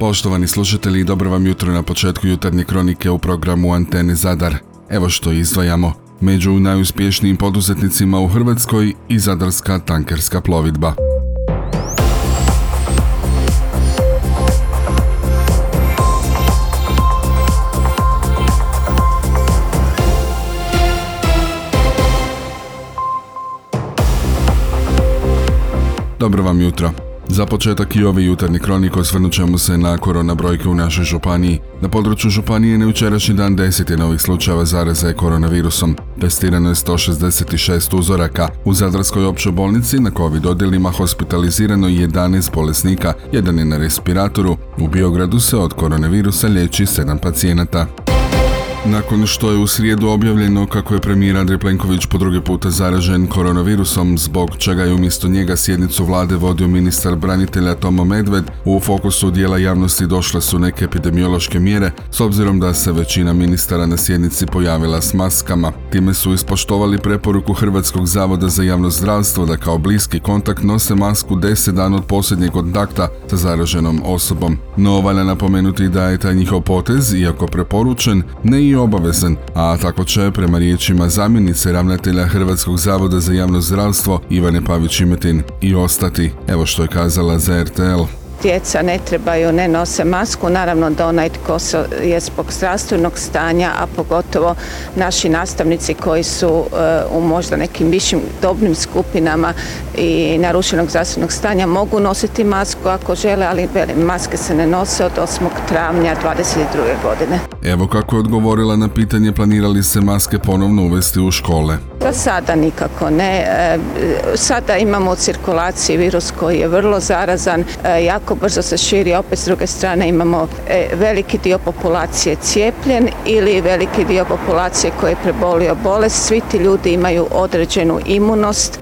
Poštovani slušatelji, dobro vam jutro na početku jutarnje kronike u programu Antene Zadar. Evo što izdvajamo. Među najuspješnijim poduzetnicima u Hrvatskoj i Zadarska tankerska plovidba. Dobro vam jutro. Za početak i ovi jutarnji kronik osvrnut ćemo se na korona brojke u našoj županiji. Na području županije na jučerašnji dan 10 je novih slučajeva zaraze koronavirusom. Testirano je 166 uzoraka. U Zadarskoj općoj bolnici na COVID odjelima hospitalizirano je 11 bolesnika, jedan je na respiratoru. U Biogradu se od koronavirusa liječi 7 pacijenata. Nakon što je u srijedu objavljeno kako je premijer Andrej Plenković po drugi puta zaražen koronavirusom, zbog čega je umjesto njega sjednicu vlade vodio ministar branitelja Tomo Medved, u fokusu dijela javnosti došle su neke epidemiološke mjere, s obzirom da se većina ministara na sjednici pojavila s maskama. Time su ispoštovali preporuku Hrvatskog zavoda za javno zdravstvo da kao bliski kontakt nose masku 10 dana od posljednjeg kontakta sa zaraženom osobom. No, valja napomenuti da je taj njihov potez, iako preporučen, ne i obavezan, a tako će prema riječima zamjenice ravnatelja Hrvatskog zavoda za javno zdravstvo Ivane Pavić-Imetin i ostati. Evo što je kazala za RTL djeca ne trebaju, ne nose masku. Naravno da onaj tko je zbog zdravstvenog stanja, a pogotovo naši nastavnici koji su e, u možda nekim višim dobnim skupinama i narušenog zdravstvenog stanja mogu nositi masku ako žele, ali maske se ne nose od 8. travnja 2022. godine. Evo kako je odgovorila na pitanje planirali se maske ponovno uvesti u škole. Za sada nikako ne. E, sada imamo u cirkulaciji virus koji je vrlo zarazan, e, jako brzo se širi, opet s druge strane imamo e, veliki dio populacije cijepljen ili veliki dio populacije koji je prebolio bolest. Svi ti ljudi imaju određenu imunost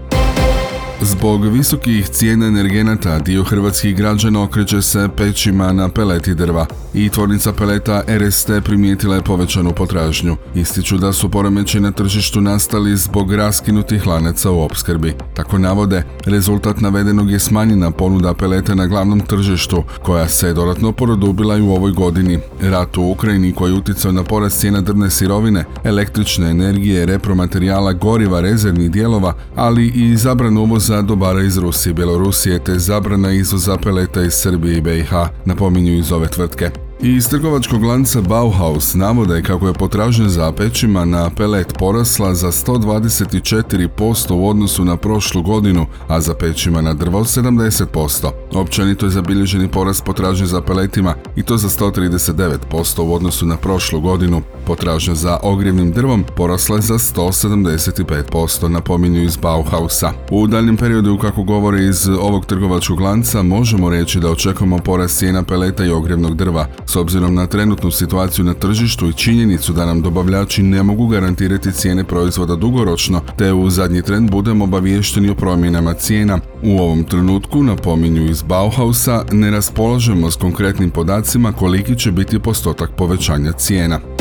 Zbog visokih cijena energenata dio hrvatskih građana okreće se pećima na peleti drva i tvornica peleta RST primijetila je povećanu potražnju. Ističu da su poremeći na tržištu nastali zbog raskinutih lanaca u opskrbi. Tako navode, rezultat navedenog je smanjena ponuda peleta na glavnom tržištu, koja se dodatno produbila i u ovoj godini. Rat u Ukrajini koji je utjecao na porast cijena drvne sirovine, električne energije, repromaterijala, goriva, rezervnih dijelova, ali i zabranu uvoza dobara iz Rusije i Bjelorusije te zabrana izvoza peleta iz Srbije i BiH, napominju iz ove tvrtke. Iz trgovačkog lanca Bauhaus navode kako je potražnja za pećima na pelet porasla za 124% u odnosu na prošlu godinu, a za pećima na drvo 70%. Općenito je zabilježeni porast potražnje za peletima i to za 139% u odnosu na prošlu godinu. Potražnja za ogrjevnim drvom porasla je za 175%, napominju iz Bauhausa. U daljnjem periodu, kako govore iz ovog trgovačkog lanca, možemo reći da očekujemo porast cijena peleta i ogrjevnog drva, s obzirom na trenutnu situaciju na tržištu i činjenicu da nam dobavljači ne mogu garantirati cijene proizvoda dugoročno, te u zadnji trend budemo obaviješteni o promjenama cijena. U ovom trenutku, napominju iz Bauhausa, ne raspolažemo s konkretnim podacima koliki će biti postotak povećanja cijena.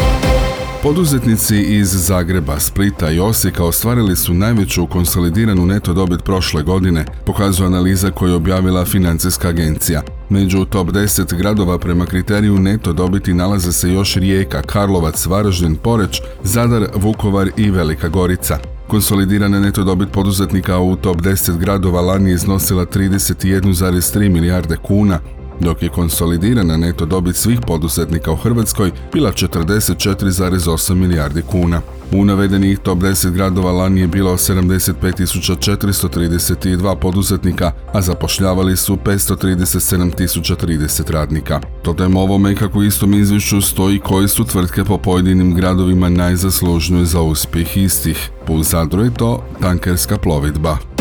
Poduzetnici iz Zagreba, Splita i Osijeka ostvarili su najveću konsolidiranu neto dobit prošle godine, pokazuje analiza koju je objavila Financijska agencija. Među top 10 gradova prema kriteriju neto dobiti nalaze se još Rijeka, Karlovac, Varaždin, Poreć, Zadar, Vukovar i Velika Gorica. Konsolidirana neto dobit poduzetnika u top 10 gradova lani iznosila 31,3 milijarde kuna, dok je konsolidirana neto dobit svih poduzetnika u Hrvatskoj bila 44,8 milijardi kuna. U navedenih top 10 gradova lani je bilo 75.432 poduzetnika, a zapošljavali su 537.030 radnika. Dodajemo ovome kako istom izvješću stoji koji su tvrtke po pojedinim gradovima najzaslužnije za uspjeh istih. U Zadru je to tankerska plovidba.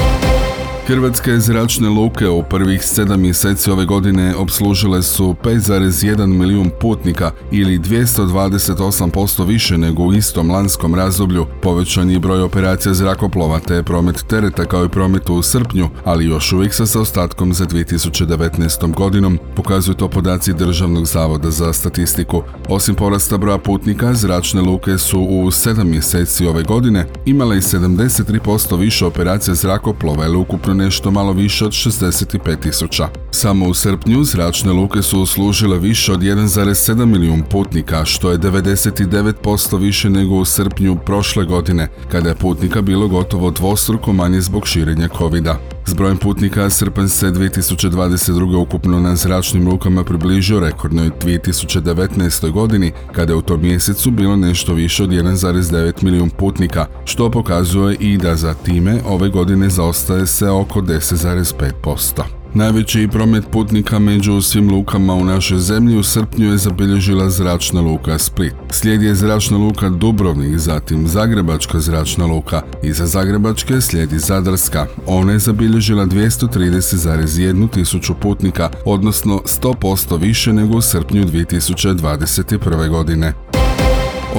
Hrvatske zračne luke u prvih sedam mjeseci ove godine obslužile su 5,1 milijun putnika ili 228% više nego u istom lanskom razdoblju. Povećan je broj operacija zrakoplova te promet tereta kao i promet u srpnju, ali još uvijek sa za 2019. godinom, pokazuju to podaci Državnog zavoda za statistiku. Osim porasta broja putnika, zračne luke su u sedam mjeseci ove godine imale i 73% više operacija zrakoplova ili ukupno nešto malo više od 65 tisuća. Samo u srpnju zračne luke su uslužile više od 1,7 milijun putnika, što je 99% više nego u srpnju prošle godine, kada je putnika bilo gotovo dvostruko manje zbog širenja covid -a. S brojem putnika srpanj se 2022. ukupno na zračnim lukama približio rekordnoj 2019. godini, kada je u tom mjesecu bilo nešto više od 1,9 milijun putnika, što pokazuje i da za time ove godine zaostaje se oko 10,5%. Najveći promet putnika među svim lukama u našoj zemlji u srpnju je zabilježila zračna luka Split. Slijedi je zračna luka Dubrovnik, zatim Zagrebačka zračna luka. Iza Zagrebačke slijedi Zadarska. Ona je zabilježila 230,1 tisuću putnika, odnosno 100% više nego u srpnju 2021. godine.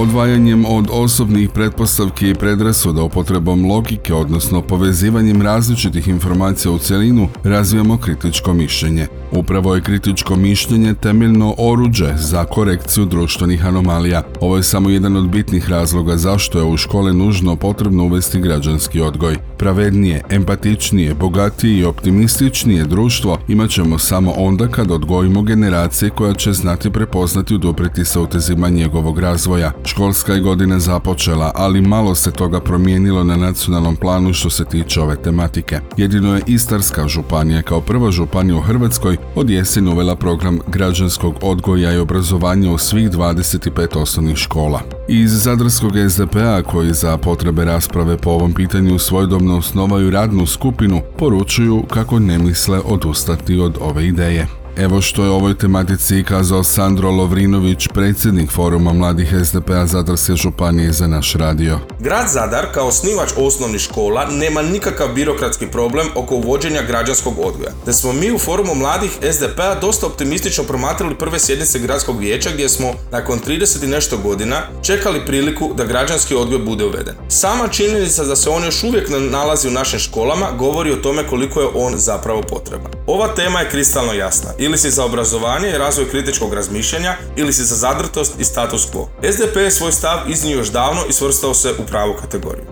Odvajanjem od osobnih pretpostavki i predrasuda upotrebom logike, odnosno povezivanjem različitih informacija u cjelinu, razvijamo kritičko mišljenje. Upravo je kritičko mišljenje temeljno oruđe za korekciju društvenih anomalija. Ovo je samo jedan od bitnih razloga zašto je u škole nužno potrebno uvesti građanski odgoj. Pravednije, empatičnije, bogatije i optimističnije društvo imat ćemo samo onda kad odgojimo generacije koja će znati prepoznati udopriti sa utezima njegovog razvoja. Školska je godina započela, ali malo se toga promijenilo na nacionalnom planu što se tiče ove tematike. Jedino je Istarska županija kao prva županija u Hrvatskoj od jeseni uvela program građanskog odgoja i obrazovanja u svih 25 osnovnih škola. Iz Zadarskog SDP-a koji za potrebe rasprave po ovom pitanju svojedobno osnovaju radnu skupinu, poručuju kako ne misle odustati od ove ideje. Evo što je ovoj tematici kazao Sandro Lovrinović, predsjednik foruma mladih SDP-a Zadarske županije za naš radio. Grad Zadar kao osnivač osnovnih škola nema nikakav birokratski problem oko uvođenja građanskog odgoja. Te smo mi u forumu mladih SDP-a dosta optimistično promatrali prve sjednice gradskog vijeća gdje smo nakon 30 i nešto godina čekali priliku da građanski odgoj bude uveden. Sama činjenica da se on još uvijek nalazi u našim školama govori o tome koliko je on zapravo potreban. Ova tema je kristalno jasna ili si za obrazovanje i razvoj kritičkog razmišljanja ili si za zadrtost i status quo. SDP je svoj stav iznio još davno i svrstao se u pravu kategoriju.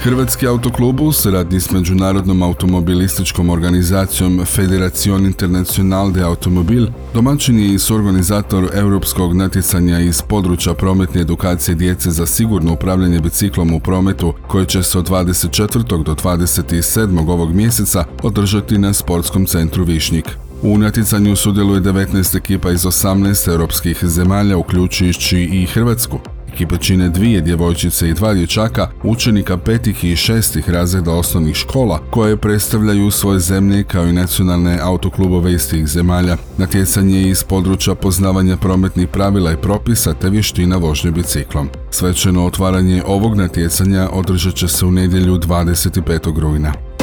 Hrvatski autoklub u suradnji s međunarodnom automobilističkom organizacijom Federacion Internacional de Automobil domaćin je i suorganizator europskog natjecanja iz područja prometne edukacije djece za sigurno upravljanje biciklom u prometu koje će se od 24. do 27. ovog mjeseca održati na sportskom centru Višnjik. U natjecanju sudjeluje 19 ekipa iz 18 europskih zemalja, uključujući i Hrvatsku. Ekipe čine dvije djevojčice i dva dječaka, učenika petih i šestih razreda osnovnih škola, koje predstavljaju svoje zemlje kao i nacionalne autoklubove iz tih zemalja. Natjecanje je iz područja poznavanja prometnih pravila i propisa te vještina vožnje biciklom. Svečano otvaranje ovog natjecanja održat će se u nedjelju 25. rujna.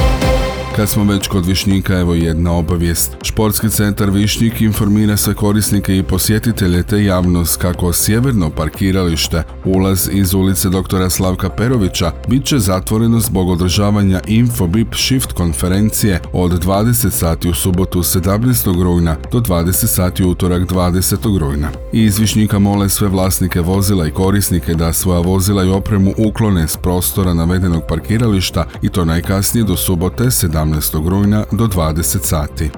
Kad smo već kod Višnjika, evo jedna obavijest. Športski centar Višnjik informira sve korisnike i posjetitelje te javnost kako sjeverno parkiralište, ulaz iz ulice doktora Slavka Perovića, bit će zatvoreno zbog održavanja Infobip Shift konferencije od 20 sati u subotu 17. rujna do 20 sati utorak 20. rujna. I iz Višnjika mole sve vlasnike vozila i korisnike da svoja vozila i opremu uklone s prostora navedenog parkirališta i to najkasnije do subote 17 17. rujna do 20 sati.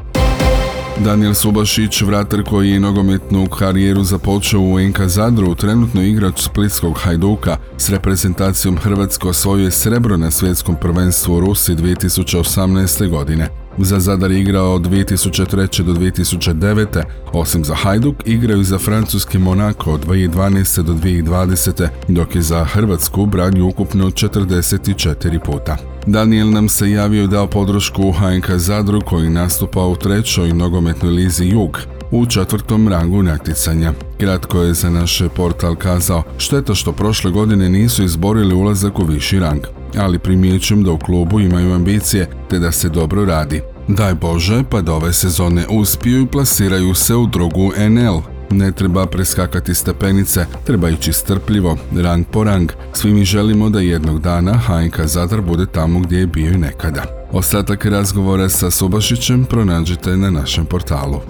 Daniel Subašić, vratar koji je nogometnu karijeru započeo u NK Zadru, trenutno igrač Splitskog Hajduka, s reprezentacijom Hrvatsko osvojio srebro na svjetskom prvenstvu u Rusi 2018. godine. Za Zadar je igrao od 2003. do 2009. Osim za Hajduk, igraju za francuski Monako od 2012. do 2020. dok je za Hrvatsku branju ukupno 44 puta. Daniel nam se javio dao podršku HNK Zadru koji nastupa u trećoj nogometnoj lizi Jug u četvrtom rangu natjecanja. Kratko je za naš portal kazao, šteta što prošle godine nisu izborili ulazak u viši rang, ali primjećujem da u klubu imaju ambicije te da se dobro radi. Daj Bože pa da ove sezone uspiju i plasiraju se u drugu NL, ne treba preskakati stepenice, treba ići strpljivo, rang po rang. Svi mi želimo da jednog dana HNK Zadar bude tamo gdje je bio i nekada. Ostatak razgovora sa Subašićem pronađite na našem portalu.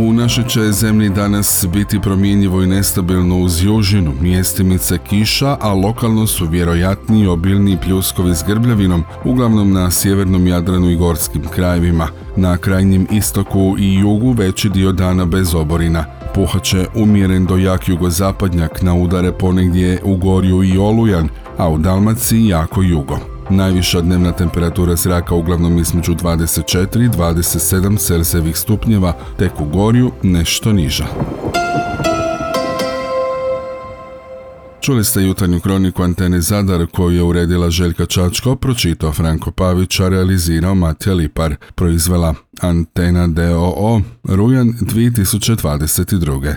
U našoj će zemlji danas biti promjenjivo i nestabilno uz južinu, mjestimice kiša, a lokalno su vjerojatniji obilni pljuskovi s grbljavinom, uglavnom na sjevernom Jadranu i gorskim krajevima. Na krajnjem istoku i jugu veći dio dana bez oborina. Puhaće umjeren do jak jugozapadnjak na udare ponegdje u Gorju i Olujan, a u Dalmaciji jako jugo. Najviša dnevna temperatura zraka uglavnom između 24 i 27 Celzijevih stupnjeva, tek u Gorju nešto niža. Čuli ste jutarnju kroniku Antene Zadar koju je uredila Željka Čačko, pročitao Franko Pavić, a realizirao Matija Lipar, proizvela Antena DOO, rujan 2022.